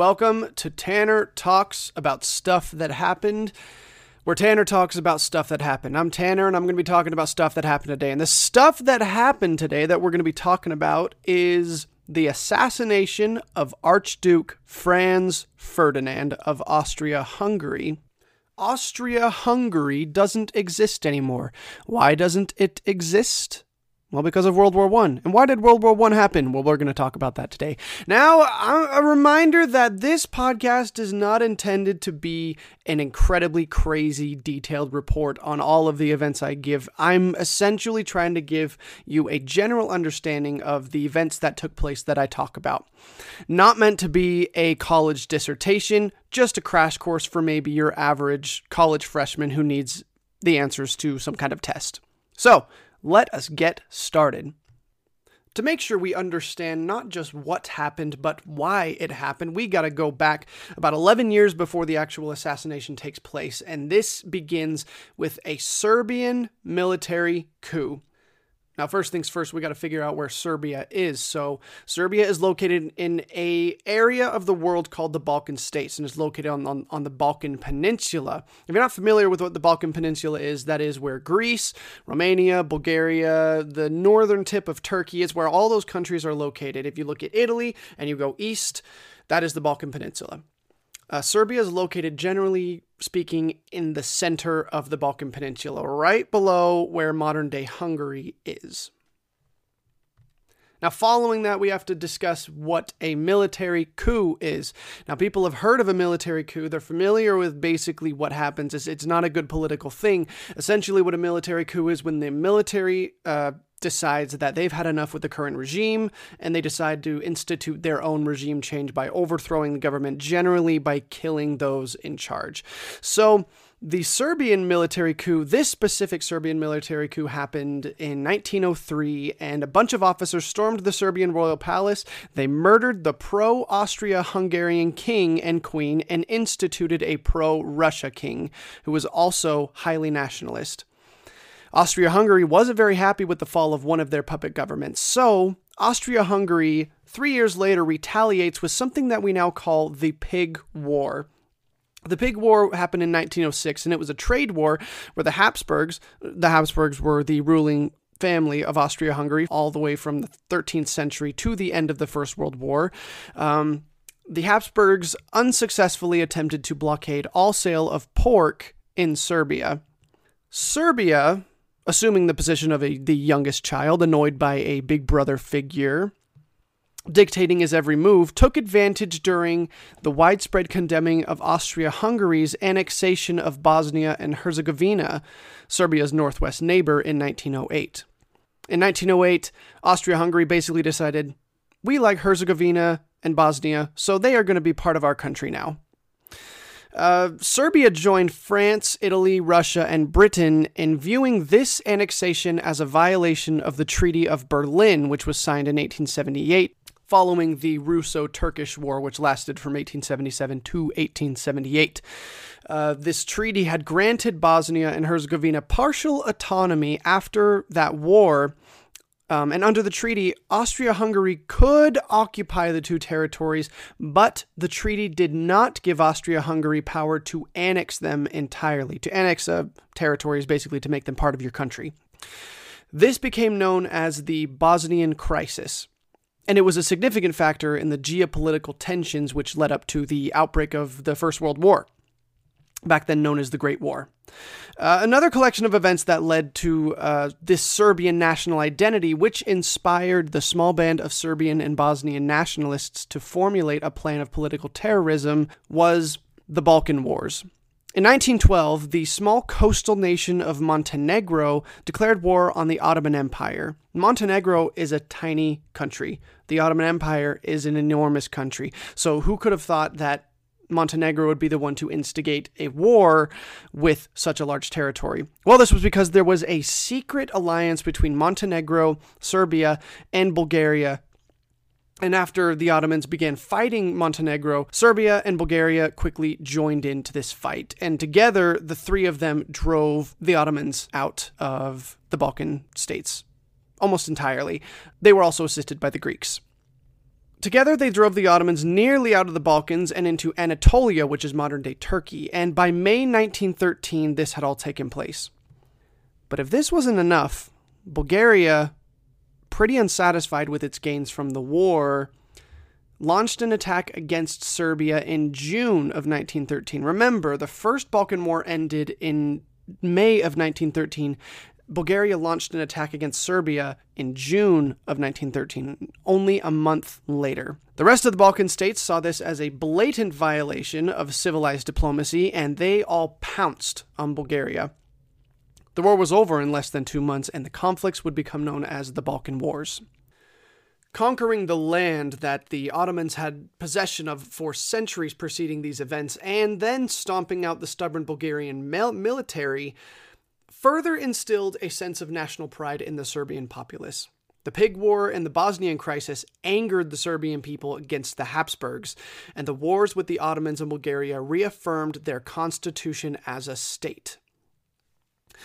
Welcome to Tanner Talks About Stuff That Happened, where Tanner talks about stuff that happened. I'm Tanner, and I'm going to be talking about stuff that happened today. And the stuff that happened today that we're going to be talking about is the assassination of Archduke Franz Ferdinand of Austria Hungary. Austria Hungary doesn't exist anymore. Why doesn't it exist? Well, because of World War One. And why did World War One happen? Well, we're going to talk about that today. Now, a reminder that this podcast is not intended to be an incredibly crazy, detailed report on all of the events I give. I'm essentially trying to give you a general understanding of the events that took place that I talk about. Not meant to be a college dissertation, just a crash course for maybe your average college freshman who needs the answers to some kind of test. So, let us get started. To make sure we understand not just what happened, but why it happened, we got to go back about 11 years before the actual assassination takes place. And this begins with a Serbian military coup. Now, first things first, we got to figure out where Serbia is. So, Serbia is located in a area of the world called the Balkan states and is located on, on, on the Balkan Peninsula. If you're not familiar with what the Balkan Peninsula is, that is where Greece, Romania, Bulgaria, the northern tip of Turkey is where all those countries are located. If you look at Italy and you go east, that is the Balkan Peninsula. Uh, Serbia is located, generally speaking, in the center of the Balkan Peninsula, right below where modern day Hungary is. Now, following that, we have to discuss what a military coup is. Now, people have heard of a military coup. They're familiar with basically what happens. It's, it's not a good political thing. Essentially, what a military coup is when the military uh, decides that they've had enough with the current regime and they decide to institute their own regime change by overthrowing the government, generally by killing those in charge. So, the Serbian military coup, this specific Serbian military coup happened in 1903, and a bunch of officers stormed the Serbian royal palace. They murdered the pro Austria Hungarian king and queen and instituted a pro Russia king, who was also highly nationalist. Austria Hungary wasn't very happy with the fall of one of their puppet governments, so Austria Hungary, three years later, retaliates with something that we now call the Pig War. The Pig War happened in 1906, and it was a trade war where the Habsburgs, the Habsburgs were the ruling family of Austria Hungary all the way from the 13th century to the end of the First World War. Um, the Habsburgs unsuccessfully attempted to blockade all sale of pork in Serbia. Serbia assuming the position of a, the youngest child, annoyed by a big brother figure dictating his every move, took advantage during the widespread condemning of Austria Hungary's annexation of Bosnia and Herzegovina, Serbia's northwest neighbor, in 1908. In 1908, Austria Hungary basically decided, we like Herzegovina and Bosnia, so they are going to be part of our country now. Uh, Serbia joined France, Italy, Russia, and Britain in viewing this annexation as a violation of the Treaty of Berlin, which was signed in 1878, following the Russo Turkish War, which lasted from 1877 to 1878. Uh, this treaty had granted Bosnia and Herzegovina partial autonomy after that war um, and under the treaty, Austria Hungary could occupy the two territories, but the treaty did not give Austria Hungary power to annex them entirely. To annex uh, territories, basically, to make them part of your country. This became known as the Bosnian Crisis, and it was a significant factor in the geopolitical tensions which led up to the outbreak of the First World War, back then known as the Great War. Uh, another collection of events that led to uh, this Serbian national identity, which inspired the small band of Serbian and Bosnian nationalists to formulate a plan of political terrorism, was the Balkan Wars. In 1912, the small coastal nation of Montenegro declared war on the Ottoman Empire. Montenegro is a tiny country. The Ottoman Empire is an enormous country. So, who could have thought that Montenegro would be the one to instigate a war with such a large territory? Well, this was because there was a secret alliance between Montenegro, Serbia, and Bulgaria. And after the Ottomans began fighting Montenegro, Serbia and Bulgaria quickly joined into this fight. And together, the three of them drove the Ottomans out of the Balkan states almost entirely. They were also assisted by the Greeks. Together, they drove the Ottomans nearly out of the Balkans and into Anatolia, which is modern day Turkey, and by May 1913, this had all taken place. But if this wasn't enough, Bulgaria, pretty unsatisfied with its gains from the war, launched an attack against Serbia in June of 1913. Remember, the First Balkan War ended in May of 1913. Bulgaria launched an attack against Serbia in June of 1913, only a month later. The rest of the Balkan states saw this as a blatant violation of civilized diplomacy, and they all pounced on Bulgaria. The war was over in less than two months, and the conflicts would become known as the Balkan Wars. Conquering the land that the Ottomans had possession of for centuries preceding these events, and then stomping out the stubborn Bulgarian military further instilled a sense of national pride in the Serbian populace. The Pig War and the Bosnian crisis angered the Serbian people against the Habsburgs, and the wars with the Ottomans and Bulgaria reaffirmed their constitution as a state.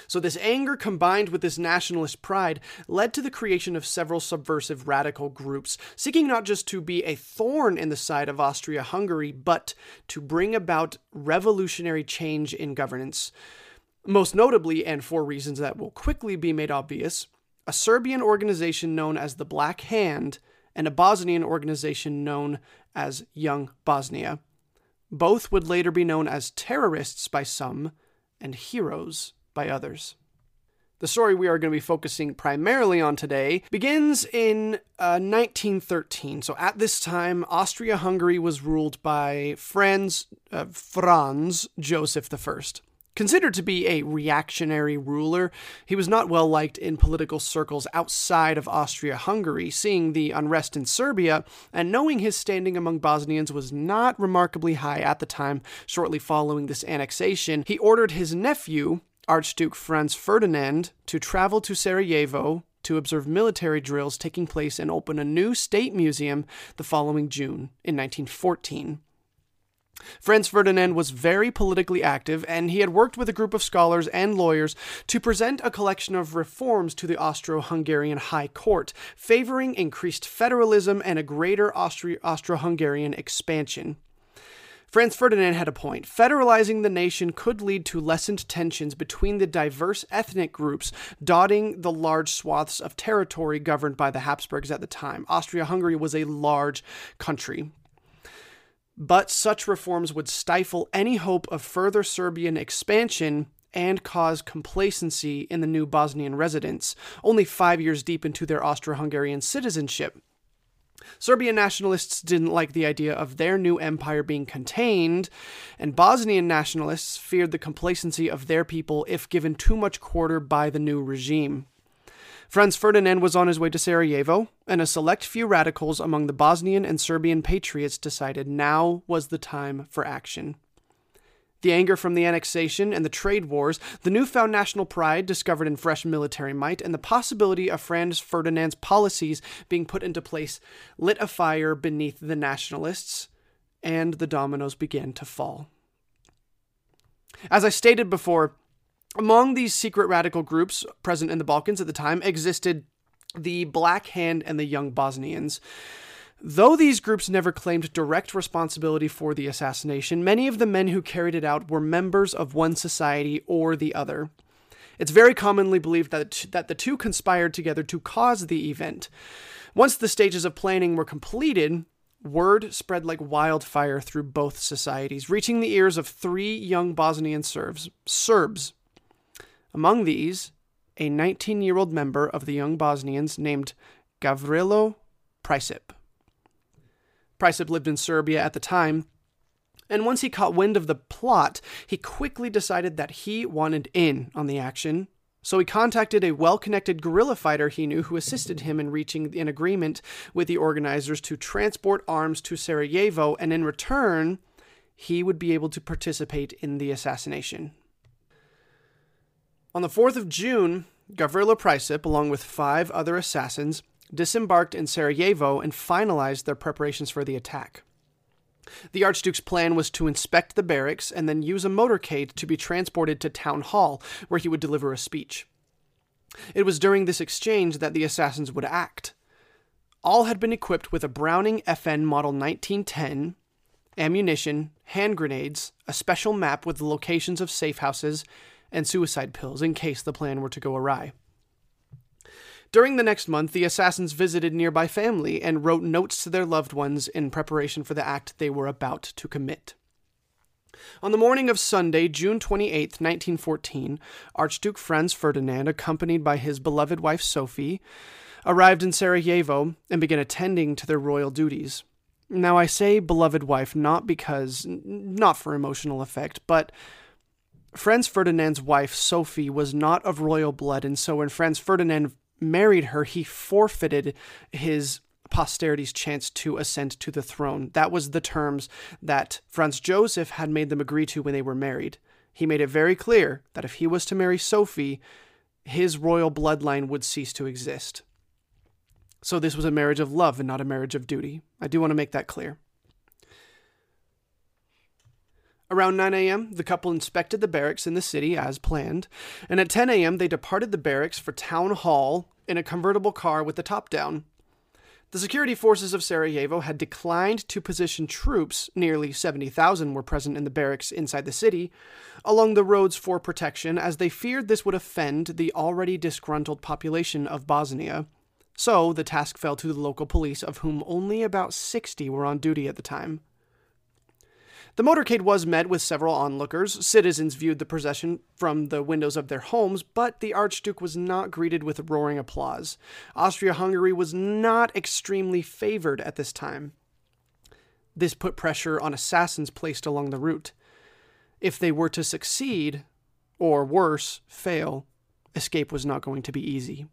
So, this anger combined with this nationalist pride led to the creation of several subversive radical groups, seeking not just to be a thorn in the side of Austria Hungary, but to bring about revolutionary change in governance. Most notably, and for reasons that will quickly be made obvious, a Serbian organization known as the Black Hand and a Bosnian organization known as Young Bosnia. Both would later be known as terrorists by some and heroes by others. The story we are going to be focusing primarily on today begins in uh, 1913. So at this time, Austria Hungary was ruled by Franz, uh, Franz Joseph I. Considered to be a reactionary ruler, he was not well liked in political circles outside of Austria Hungary, seeing the unrest in Serbia and knowing his standing among Bosnians was not remarkably high at the time. Shortly following this annexation, he ordered his nephew, Archduke Franz Ferdinand, to travel to Sarajevo to observe military drills taking place and open a new state museum the following June in 1914. Franz Ferdinand was very politically active, and he had worked with a group of scholars and lawyers to present a collection of reforms to the Austro Hungarian High Court, favoring increased federalism and a greater Austro Hungarian expansion. Franz Ferdinand had a point. Federalizing the nation could lead to lessened tensions between the diverse ethnic groups dotting the large swaths of territory governed by the Habsburgs at the time. Austria Hungary was a large country. But such reforms would stifle any hope of further Serbian expansion and cause complacency in the new Bosnian residents, only five years deep into their Austro Hungarian citizenship. Serbian nationalists didn't like the idea of their new empire being contained, and Bosnian nationalists feared the complacency of their people if given too much quarter by the new regime. Franz Ferdinand was on his way to Sarajevo, and a select few radicals among the Bosnian and Serbian patriots decided now was the time for action. The anger from the annexation and the trade wars, the newfound national pride discovered in fresh military might, and the possibility of Franz Ferdinand's policies being put into place lit a fire beneath the nationalists, and the dominoes began to fall. As I stated before, among these secret radical groups present in the Balkans at the time existed the Black Hand and the Young Bosnians. Though these groups never claimed direct responsibility for the assassination, many of the men who carried it out were members of one society or the other. It's very commonly believed that, that the two conspired together to cause the event. Once the stages of planning were completed, word spread like wildfire through both societies, reaching the ears of three young Bosnian Serbs, Serbs among these, a 19 year old member of the Young Bosnians named Gavrilo Princip. Princip lived in Serbia at the time, and once he caught wind of the plot, he quickly decided that he wanted in on the action. So he contacted a well connected guerrilla fighter he knew who assisted him in reaching an agreement with the organizers to transport arms to Sarajevo, and in return, he would be able to participate in the assassination. On the 4th of June, Gavrilo Princip, along with five other assassins, disembarked in Sarajevo and finalized their preparations for the attack. The Archduke's plan was to inspect the barracks and then use a motorcade to be transported to Town Hall, where he would deliver a speech. It was during this exchange that the assassins would act. All had been equipped with a Browning FN Model 1910, ammunition, hand grenades, a special map with the locations of safe houses, and suicide pills in case the plan were to go awry. During the next month, the assassins visited nearby family and wrote notes to their loved ones in preparation for the act they were about to commit. On the morning of Sunday, June 28, 1914, Archduke Franz Ferdinand, accompanied by his beloved wife Sophie, arrived in Sarajevo and began attending to their royal duties. Now, I say beloved wife not because, not for emotional effect, but Franz Ferdinand's wife, Sophie, was not of royal blood, and so when Franz Ferdinand married her, he forfeited his posterity's chance to ascend to the throne. That was the terms that Franz Joseph had made them agree to when they were married. He made it very clear that if he was to marry Sophie, his royal bloodline would cease to exist. So this was a marriage of love and not a marriage of duty. I do want to make that clear. Around 9 a.m., the couple inspected the barracks in the city as planned, and at 10 a.m., they departed the barracks for town hall in a convertible car with the top down. The security forces of Sarajevo had declined to position troops, nearly 70,000 were present in the barracks inside the city, along the roads for protection, as they feared this would offend the already disgruntled population of Bosnia. So the task fell to the local police, of whom only about 60 were on duty at the time. The motorcade was met with several onlookers. Citizens viewed the procession from the windows of their homes, but the Archduke was not greeted with roaring applause. Austria Hungary was not extremely favored at this time. This put pressure on assassins placed along the route. If they were to succeed, or worse, fail, escape was not going to be easy.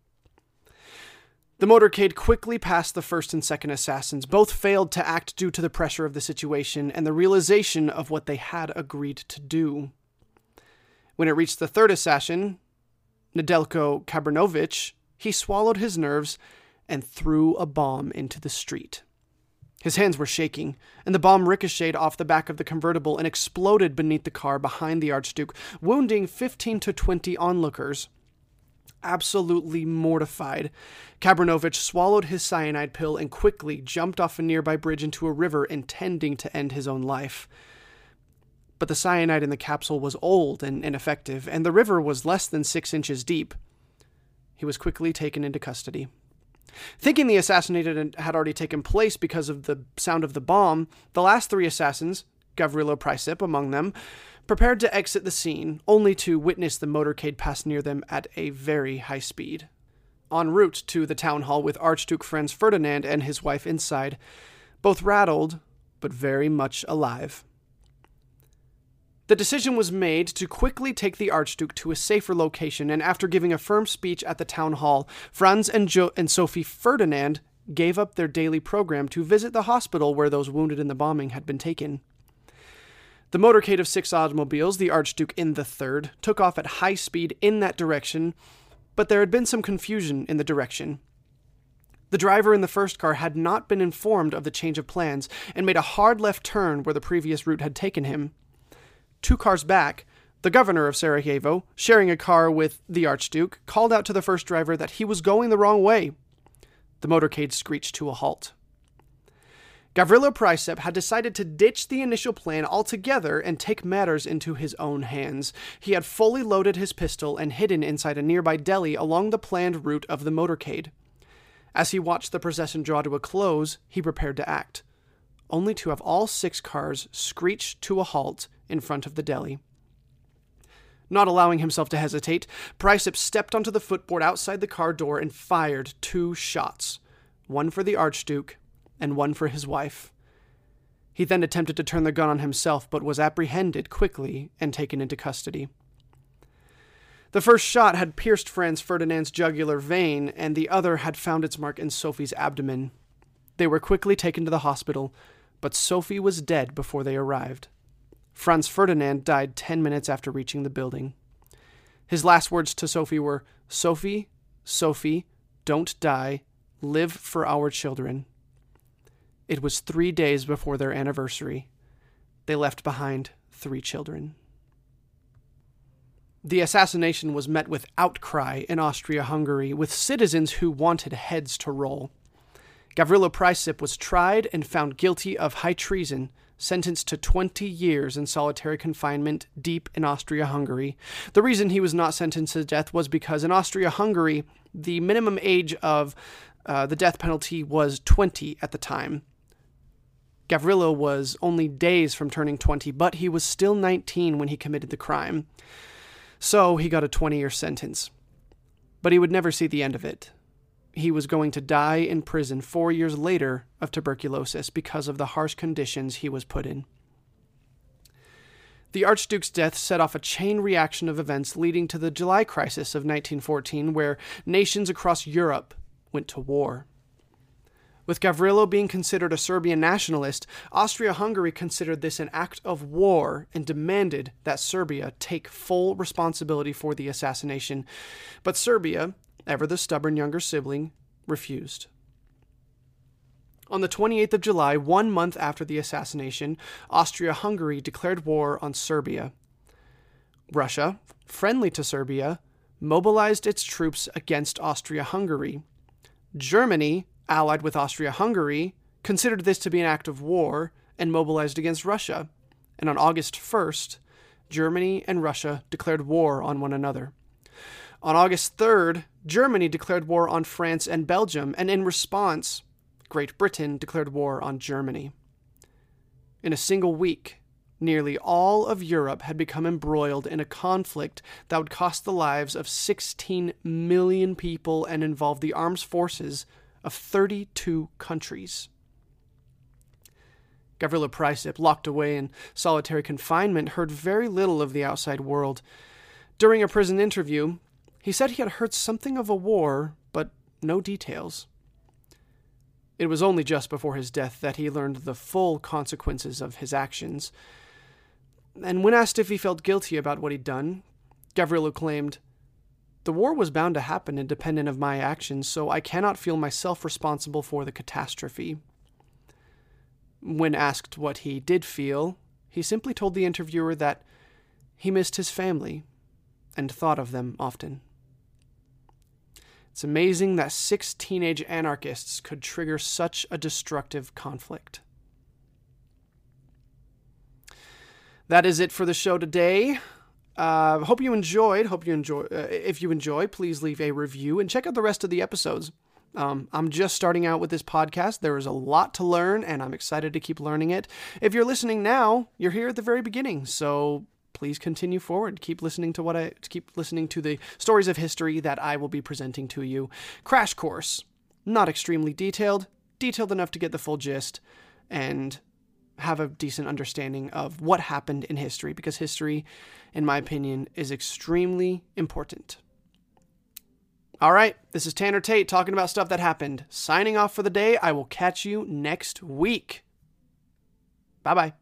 The motorcade quickly passed the first and second assassins. Both failed to act due to the pressure of the situation and the realization of what they had agreed to do. When it reached the third assassin, Nedelko Kabranovich, he swallowed his nerves and threw a bomb into the street. His hands were shaking, and the bomb ricocheted off the back of the convertible and exploded beneath the car behind the Archduke, wounding 15 to 20 onlookers absolutely mortified. Kabranovich swallowed his cyanide pill and quickly jumped off a nearby bridge into a river, intending to end his own life. But the cyanide in the capsule was old and ineffective, and the river was less than six inches deep. He was quickly taken into custody. Thinking the assassination had already taken place because of the sound of the bomb, the last three assassins, Gavrilo Princip among them, prepared to exit the scene, only to witness the motorcade pass near them at a very high speed. En route to the town hall with Archduke Franz Ferdinand and his wife inside, both rattled, but very much alive. The decision was made to quickly take the Archduke to a safer location, and after giving a firm speech at the town hall, Franz and, jo- and Sophie Ferdinand gave up their daily program to visit the hospital where those wounded in the bombing had been taken. The motorcade of six automobiles, the Archduke in the third, took off at high speed in that direction, but there had been some confusion in the direction. The driver in the first car had not been informed of the change of plans and made a hard left turn where the previous route had taken him. Two cars back, the governor of Sarajevo, sharing a car with the Archduke, called out to the first driver that he was going the wrong way. The motorcade screeched to a halt. Gavrilo Princip had decided to ditch the initial plan altogether and take matters into his own hands. He had fully loaded his pistol and hidden inside a nearby deli along the planned route of the motorcade. As he watched the procession draw to a close, he prepared to act, only to have all six cars screech to a halt in front of the deli. Not allowing himself to hesitate, Prycep stepped onto the footboard outside the car door and fired two shots one for the Archduke and one for his wife. He then attempted to turn the gun on himself, but was apprehended quickly and taken into custody. The first shot had pierced Franz Ferdinand's jugular vein, and the other had found its mark in Sophie's abdomen. They were quickly taken to the hospital, but Sophie was dead before they arrived. Franz Ferdinand died ten minutes after reaching the building. His last words to Sophie were Sophie, Sophie, don't die, live for our children. It was three days before their anniversary. They left behind three children. The assassination was met with outcry in Austria Hungary, with citizens who wanted heads to roll. Gavrilo Princip was tried and found guilty of high treason, sentenced to 20 years in solitary confinement deep in Austria Hungary. The reason he was not sentenced to death was because in Austria Hungary, the minimum age of uh, the death penalty was 20 at the time. Gavrilo was only days from turning 20, but he was still 19 when he committed the crime. So he got a 20 year sentence. But he would never see the end of it. He was going to die in prison four years later of tuberculosis because of the harsh conditions he was put in. The Archduke's death set off a chain reaction of events leading to the July crisis of 1914, where nations across Europe went to war. With Gavrilo being considered a Serbian nationalist, Austria Hungary considered this an act of war and demanded that Serbia take full responsibility for the assassination. But Serbia, ever the stubborn younger sibling, refused. On the 28th of July, one month after the assassination, Austria Hungary declared war on Serbia. Russia, friendly to Serbia, mobilized its troops against Austria Hungary. Germany, allied with Austria Hungary, considered this to be an act of war and mobilized against Russia. And on August 1st, Germany and Russia declared war on one another. On August 3rd, Germany declared war on France and Belgium, and in response, Great Britain declared war on Germany. In a single week, nearly all of Europe had become embroiled in a conflict that would cost the lives of 16 million people and involve the armed forces of 32 countries. Gavrilo Princip, locked away in solitary confinement, heard very little of the outside world. During a prison interview, he said he had heard something of a war, but no details. It was only just before his death that he learned the full consequences of his actions. And when asked if he felt guilty about what he'd done, Gavrilo claimed, the war was bound to happen independent of my actions, so I cannot feel myself responsible for the catastrophe. When asked what he did feel, he simply told the interviewer that he missed his family and thought of them often. It's amazing that six teenage anarchists could trigger such a destructive conflict. That is it for the show today. Uh, hope you enjoyed. Hope you enjoy. Uh, if you enjoy, please leave a review and check out the rest of the episodes. Um, I'm just starting out with this podcast. There is a lot to learn, and I'm excited to keep learning it. If you're listening now, you're here at the very beginning, so please continue forward. Keep listening to what I keep listening to the stories of history that I will be presenting to you. Crash course, not extremely detailed, detailed enough to get the full gist, and have a decent understanding of what happened in history because history, in my opinion, is extremely important. All right, this is Tanner Tate talking about stuff that happened. Signing off for the day. I will catch you next week. Bye bye.